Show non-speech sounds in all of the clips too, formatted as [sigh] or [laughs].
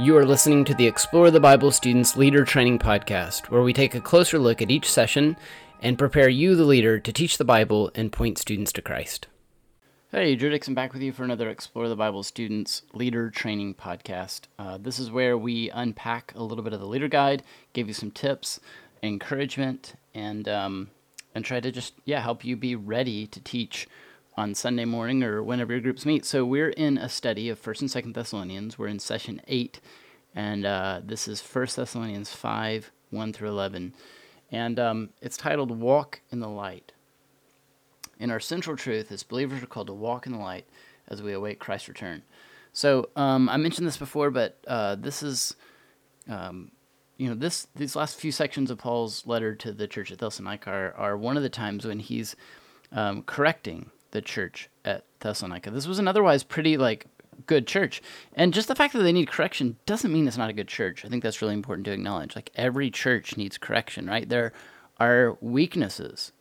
You are listening to the Explore the Bible Students Leader Training Podcast, where we take a closer look at each session and prepare you, the leader, to teach the Bible and point students to Christ. Hey, Drew Dixon back with you for another Explore the Bible Students Leader Training Podcast. Uh, this is where we unpack a little bit of the leader guide, give you some tips, encouragement, and um, and try to just yeah help you be ready to teach on Sunday morning or whenever your groups meet. So we're in a study of First and Second Thessalonians. We're in session eight, and uh, this is First Thessalonians five one through eleven, and um, it's titled "Walk in the Light." And our central truth is believers are called to walk in the light as we await Christ's return. So um, I mentioned this before, but uh, this is. Um, you know this these last few sections of Paul's letter to the church at Thessalonica are, are one of the times when he's um, correcting the church at Thessalonica. This was an otherwise pretty like good church. And just the fact that they need correction doesn't mean it's not a good church. I think that's really important to acknowledge. Like every church needs correction, right? There are weaknesses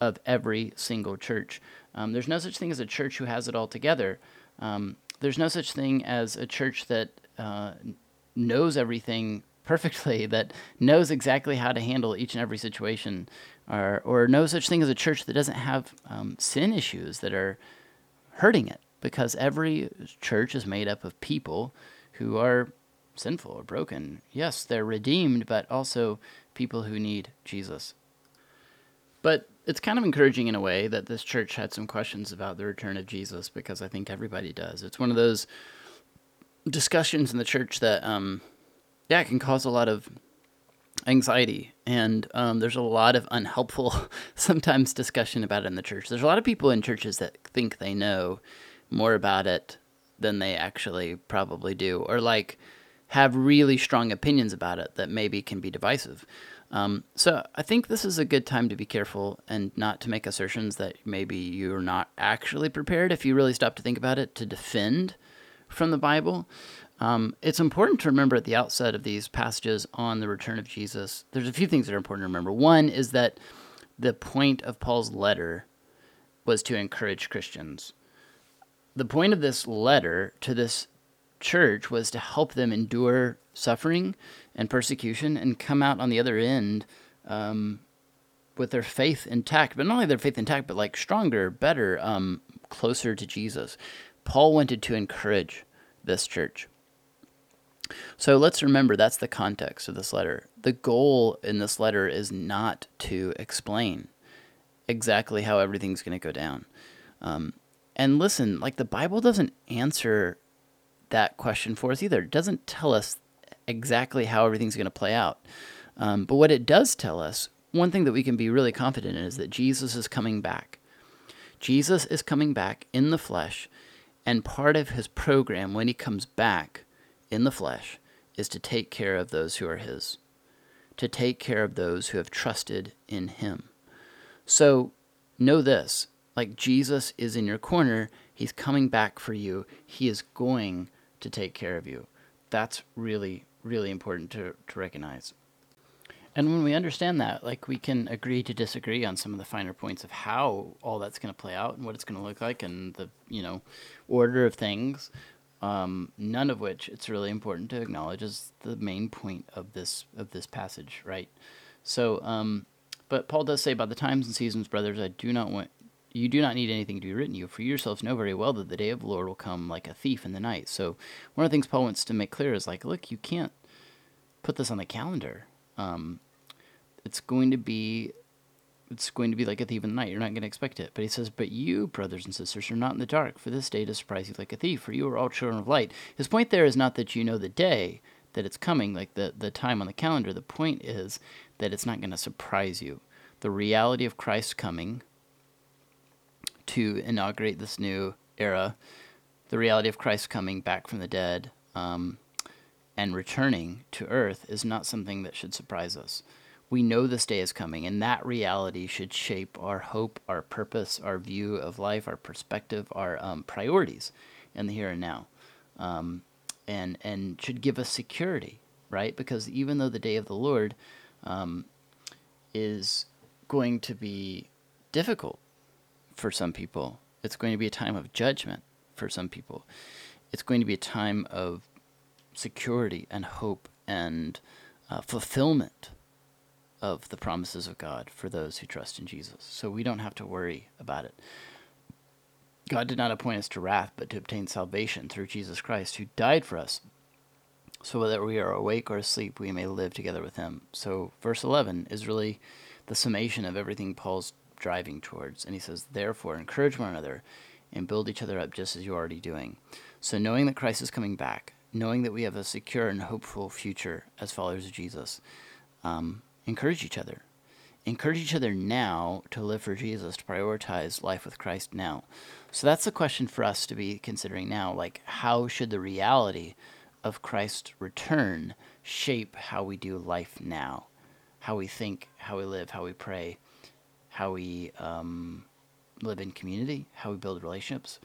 of every single church. Um, there's no such thing as a church who has it all together. Um, there's no such thing as a church that uh, knows everything perfectly, [laughs] that knows exactly how to handle each and every situation or, or no such thing as a church that doesn't have um, sin issues that are hurting it because every church is made up of people who are sinful or broken. Yes, they're redeemed, but also people who need Jesus. But it's kind of encouraging in a way that this church had some questions about the return of Jesus because I think everybody does. It's one of those discussions in the church that, um, yeah, it can cause a lot of anxiety and um, there's a lot of unhelpful [laughs] sometimes discussion about it in the church. There's a lot of people in churches that think they know more about it than they actually probably do or like have really strong opinions about it that maybe can be divisive. Um, so i think this is a good time to be careful and not to make assertions that maybe you're not actually prepared if you really stop to think about it to defend from the bible um, it's important to remember at the outset of these passages on the return of Jesus. There's a few things that are important to remember. One is that the point of Paul's letter was to encourage Christians. The point of this letter to this church was to help them endure suffering and persecution and come out on the other end um, with their faith intact, but not only their faith intact, but like stronger, better, um, closer to Jesus. Paul wanted to encourage this church. So let's remember that's the context of this letter. The goal in this letter is not to explain exactly how everything's going to go down. Um, and listen, like the Bible doesn't answer that question for us either. It doesn't tell us exactly how everything's going to play out. Um, but what it does tell us, one thing that we can be really confident in is that Jesus is coming back. Jesus is coming back in the flesh, and part of his program when he comes back in the flesh is to take care of those who are his, to take care of those who have trusted in him. So know this like Jesus is in your corner, he's coming back for you, he is going to take care of you. That's really, really important to, to recognize. And when we understand that, like we can agree to disagree on some of the finer points of how all that's going to play out and what it's going to look like and the, you know, order of things um, none of which it's really important to acknowledge is the main point of this of this passage, right? So, um, but Paul does say, "By the times and seasons, brothers, I do not want you do not need anything to be written you, for you yourselves know very well that the day of the Lord will come like a thief in the night." So, one of the things Paul wants to make clear is like, look, you can't put this on the calendar. Um, it's going to be it's going to be like a thief in the night. You're not going to expect it. But he says, But you, brothers and sisters, are not in the dark, for this day to surprise you like a thief, for you are all children of light. His point there is not that you know the day that it's coming, like the, the time on the calendar. The point is that it's not going to surprise you. The reality of Christ coming to inaugurate this new era, the reality of Christ coming back from the dead um, and returning to earth is not something that should surprise us we know this day is coming, and that reality should shape our hope, our purpose, our view of life, our perspective, our um, priorities in the here and now, um, and and should give us security, right? Because even though the day of the Lord um, is going to be difficult for some people, it's going to be a time of judgment for some people. It's going to be a time of security and hope and uh, fulfillment of the promises of God for those who trust in Jesus. So we don't have to worry about it. God did not appoint us to wrath, but to obtain salvation through Jesus Christ, who died for us, so whether we are awake or asleep, we may live together with him. So, verse 11 is really the summation of everything Paul's driving towards. And he says, Therefore, encourage one another and build each other up just as you're already doing. So, knowing that Christ is coming back, knowing that we have a secure and hopeful future as followers of Jesus, um, encourage each other. Encourage each other now to live for Jesus, to prioritize life with Christ now. So, that's the question for us to be considering now. Like, how should the reality of Christ's return shape how we do life now, how we think, how we live, how we pray, how we um, live in community, how we build relationships.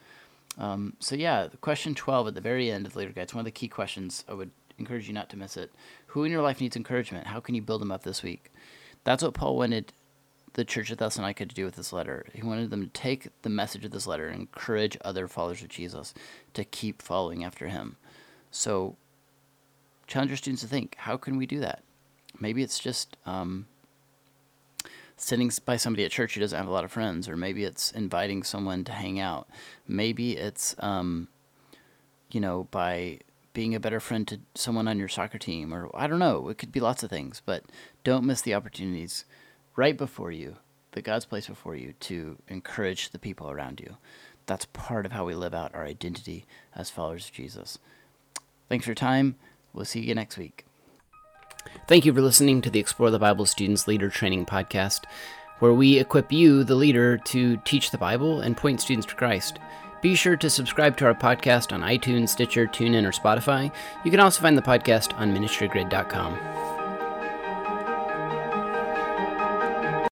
Um, so yeah, question 12 at the very end of the leader guide, it's one of the key questions. I would encourage you not to miss it. Who in your life needs encouragement? How can you build them up this week? That's what Paul wanted the church at Thessalonica to do with this letter. He wanted them to take the message of this letter and encourage other followers of Jesus to keep following after him. So challenge your students to think, how can we do that? Maybe it's just um, sitting by somebody at church who doesn't have a lot of friends, or maybe it's inviting someone to hang out. Maybe it's, um, you know, by being a better friend to someone on your soccer team, or I don't know. It could be lots of things, but don't miss the opportunities right before you, that God's placed before you, to encourage the people around you. That's part of how we live out our identity as followers of Jesus. Thanks for your time. We'll see you next week. Thank you for listening to the Explore the Bible Students Leader Training Podcast, where we equip you, the leader, to teach the Bible and point students to Christ. Be sure to subscribe to our podcast on iTunes, Stitcher, TuneIn, or Spotify. You can also find the podcast on ministrygrid.com.